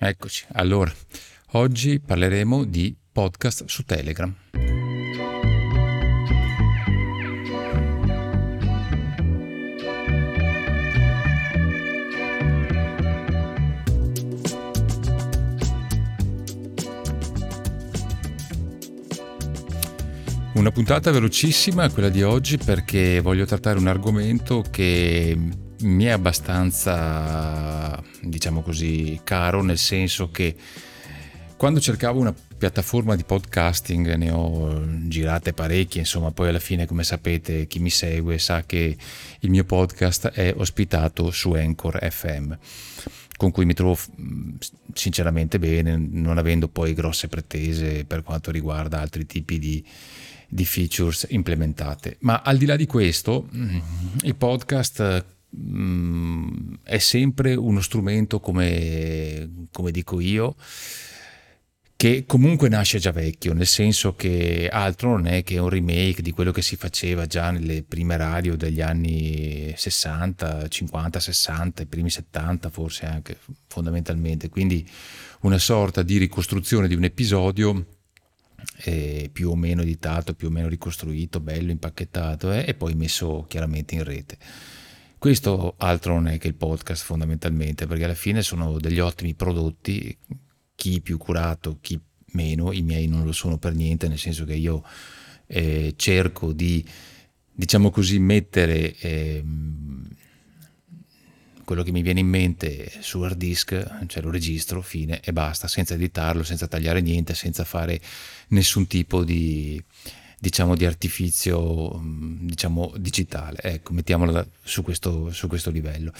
Eccoci, allora, oggi parleremo di podcast su Telegram. Una puntata velocissima quella di oggi perché voglio trattare un argomento che mi è abbastanza, diciamo così, caro, nel senso che quando cercavo una piattaforma di podcasting ne ho girate parecchie, insomma, poi alla fine, come sapete, chi mi segue sa che il mio podcast è ospitato su Anchor FM con cui mi trovo sinceramente bene, non avendo poi grosse pretese per quanto riguarda altri tipi di, di features implementate. Ma al di là di questo, il podcast Mm, è sempre uno strumento, come, come dico io, che comunque nasce già vecchio, nel senso che altro non è che un remake di quello che si faceva già nelle prime radio degli anni 60, 50, 60, i primi 70 forse anche fondamentalmente, quindi una sorta di ricostruzione di un episodio eh, più o meno editato, più o meno ricostruito, bello, impacchettato eh, e poi messo chiaramente in rete. Questo altro non è che il podcast fondamentalmente, perché alla fine sono degli ottimi prodotti, chi più curato, chi meno, i miei non lo sono per niente, nel senso che io eh, cerco di, diciamo così, mettere eh, quello che mi viene in mente su hard disk, cioè lo registro, fine e basta, senza editarlo, senza tagliare niente, senza fare nessun tipo di diciamo di artifizio mm, diciamo digitale. Ecco mettiamola su questo, su questo livello.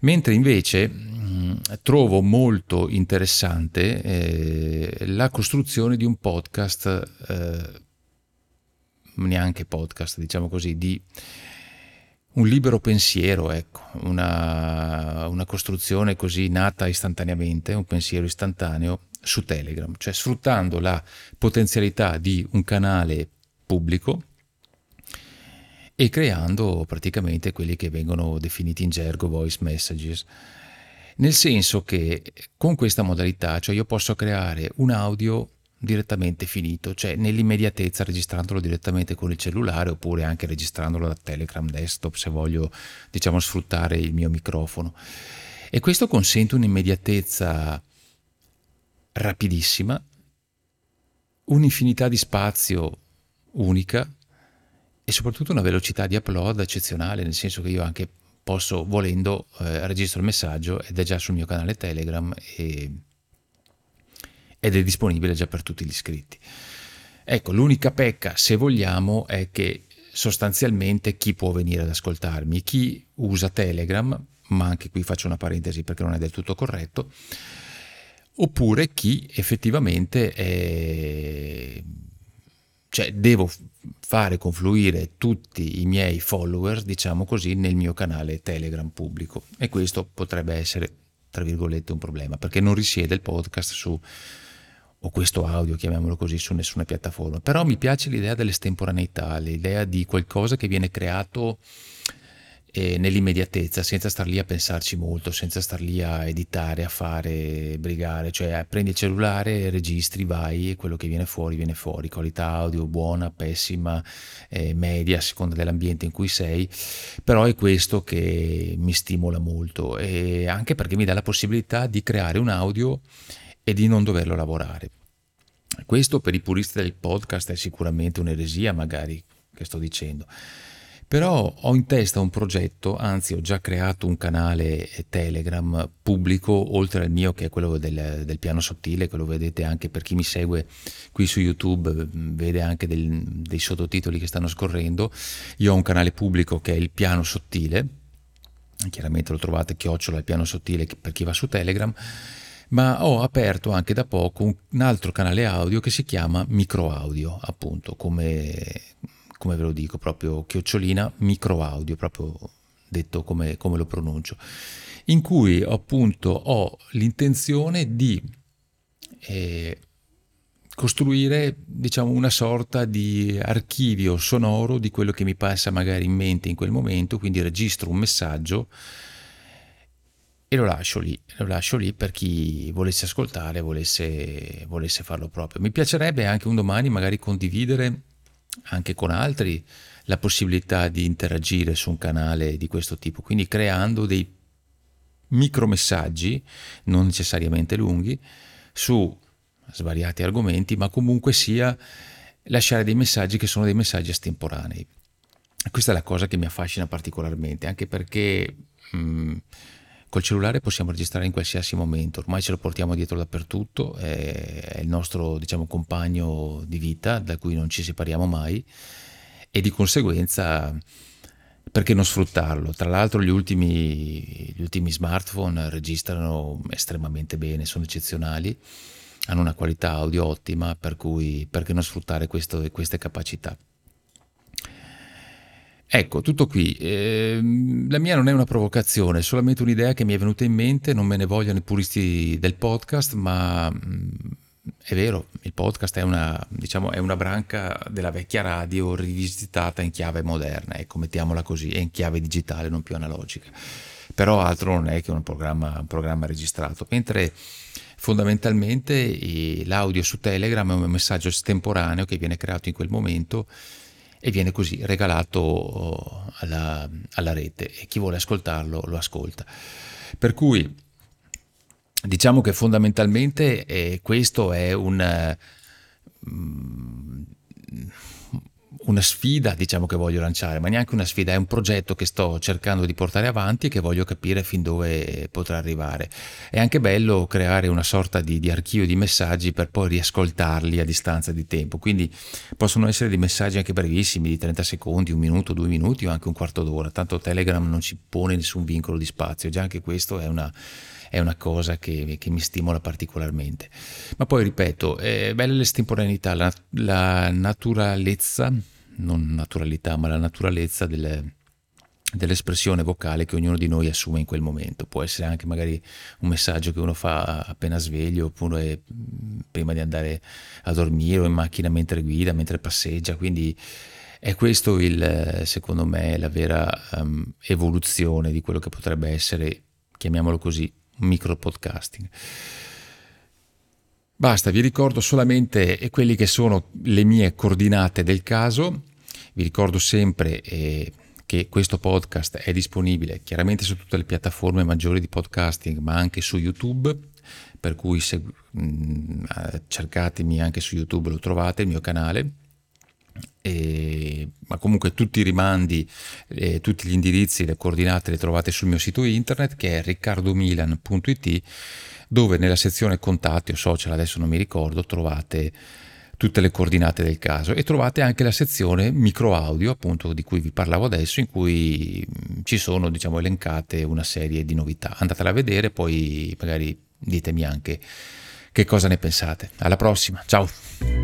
Mentre invece mh, mm, trovo molto interessante eh, la costruzione di un podcast eh, neanche podcast diciamo così di un libero pensiero, ecco, una, una, costruzione così nata istantaneamente, un pensiero istantaneo su Telegram, cioè sfruttando la potenzialità di un canale pubblico e creando praticamente quelli che vengono definiti in gergo voice messages. Nel senso che con questa modalità, cioè io posso creare un audio direttamente finito, cioè nell'immediatezza registrandolo direttamente con il cellulare oppure anche registrandolo da Telegram desktop se voglio diciamo sfruttare il mio microfono. E questo consente un'immediatezza rapidissima, un'infinità di spazio unica e soprattutto una velocità di upload eccezionale, nel senso che io anche posso, volendo, eh, registro il messaggio ed è già sul mio canale Telegram e, ed è disponibile già per tutti gli iscritti. Ecco, l'unica pecca, se vogliamo, è che sostanzialmente chi può venire ad ascoltarmi, chi usa Telegram, ma anche qui faccio una parentesi perché non è del tutto corretto, oppure chi effettivamente è cioè devo fare confluire tutti i miei followers, diciamo così, nel mio canale Telegram pubblico e questo potrebbe essere, tra virgolette, un problema perché non risiede il podcast su o questo audio, chiamiamolo così, su nessuna piattaforma. Però mi piace l'idea dell'estemporaneità, l'idea di qualcosa che viene creato nell'immediatezza, senza star lì a pensarci molto, senza star lì a editare, a fare, brigare, cioè prendi il cellulare, registri, vai e quello che viene fuori viene fuori, qualità audio buona, pessima, eh, media, a seconda dell'ambiente in cui sei, però è questo che mi stimola molto e anche perché mi dà la possibilità di creare un audio e di non doverlo lavorare. Questo per i puristi del podcast è sicuramente un'eresia magari che sto dicendo però ho in testa un progetto, anzi ho già creato un canale Telegram pubblico, oltre al mio che è quello del, del piano sottile, che lo vedete anche per chi mi segue qui su YouTube, vede anche del, dei sottotitoli che stanno scorrendo. Io ho un canale pubblico che è il piano sottile, chiaramente lo trovate chiocciola il piano sottile per chi va su Telegram, ma ho aperto anche da poco un altro canale audio che si chiama Micro Audio, appunto, come come ve lo dico, proprio chiocciolina micro audio, proprio detto come, come lo pronuncio, in cui appunto ho l'intenzione di eh, costruire diciamo una sorta di archivio sonoro di quello che mi passa magari in mente in quel momento, quindi registro un messaggio, e lo lascio lì, lo lascio lì per chi volesse ascoltare, volesse, volesse farlo proprio. Mi piacerebbe anche un domani magari condividere anche con altri la possibilità di interagire su un canale di questo tipo, quindi creando dei micromessaggi, non necessariamente lunghi, su svariati argomenti, ma comunque sia lasciare dei messaggi che sono dei messaggi estemporanei. Questa è la cosa che mi affascina particolarmente, anche perché mh, Col cellulare possiamo registrare in qualsiasi momento, ormai ce lo portiamo dietro dappertutto, è il nostro diciamo, compagno di vita da cui non ci separiamo mai e di conseguenza perché non sfruttarlo? Tra l'altro gli ultimi, gli ultimi smartphone registrano estremamente bene, sono eccezionali, hanno una qualità audio ottima, per cui perché non sfruttare questo, queste capacità? Ecco, tutto qui. Eh, la mia non è una provocazione, è solamente un'idea che mi è venuta in mente, non me ne vogliono i puristi del podcast, ma mh, è vero, il podcast è una, diciamo, è una branca della vecchia radio rivisitata in chiave moderna, ecco, mettiamola così, è in chiave digitale, non più analogica. Però altro non è che un programma, un programma registrato, mentre fondamentalmente l'audio su Telegram è un messaggio estemporaneo che viene creato in quel momento e viene così regalato oh, alla, alla rete e chi vuole ascoltarlo lo ascolta. Per cui diciamo che fondamentalmente eh, questo è un... Uh, una sfida, diciamo che voglio lanciare, ma neanche una sfida, è un progetto che sto cercando di portare avanti e che voglio capire fin dove potrà arrivare. È anche bello creare una sorta di, di archivio di messaggi per poi riascoltarli a distanza di tempo, quindi possono essere dei messaggi anche brevissimi, di 30 secondi, un minuto, due minuti o anche un quarto d'ora, tanto Telegram non ci pone nessun vincolo di spazio, già anche questo è una è una cosa che, che, mi stimola particolarmente. Ma poi ripeto, è bella l'estemporaneità, la, la naturalezza, non naturalità, ma la naturalezza delle, dell'espressione vocale che ognuno di noi assume in quel momento. Può essere anche magari un messaggio che uno fa appena sveglio, oppure mm, prima di andare a dormire o in macchina mentre guida, mentre passeggia. Quindi è questo il, secondo me, la vera um, evoluzione di quello che potrebbe essere, chiamiamolo così, micro podcasting. Basta, vi ricordo solamente quelli che sono le mie coordinate del caso. Vi ricordo sempre eh, che questo podcast è disponibile chiaramente su tutte le piattaforme maggiori di podcasting, ma anche su YouTube, per cui se, mh, mm, cercatemi anche su YouTube, lo trovate, il mio canale. E, ma comunque tutti i rimandi, eh, tutti gli indirizzi, le coordinate le trovate sul mio sito internet che è riccardomilan.it dove nella sezione contatti o social, adesso non mi ricordo, trovate tutte le coordinate del caso e trovate anche la sezione micro audio appunto di cui vi parlavo adesso in cui ci sono diciamo elencate una serie di novità. Andatela a vedere poi magari ditemi anche che cosa ne pensate. Alla prossima ciao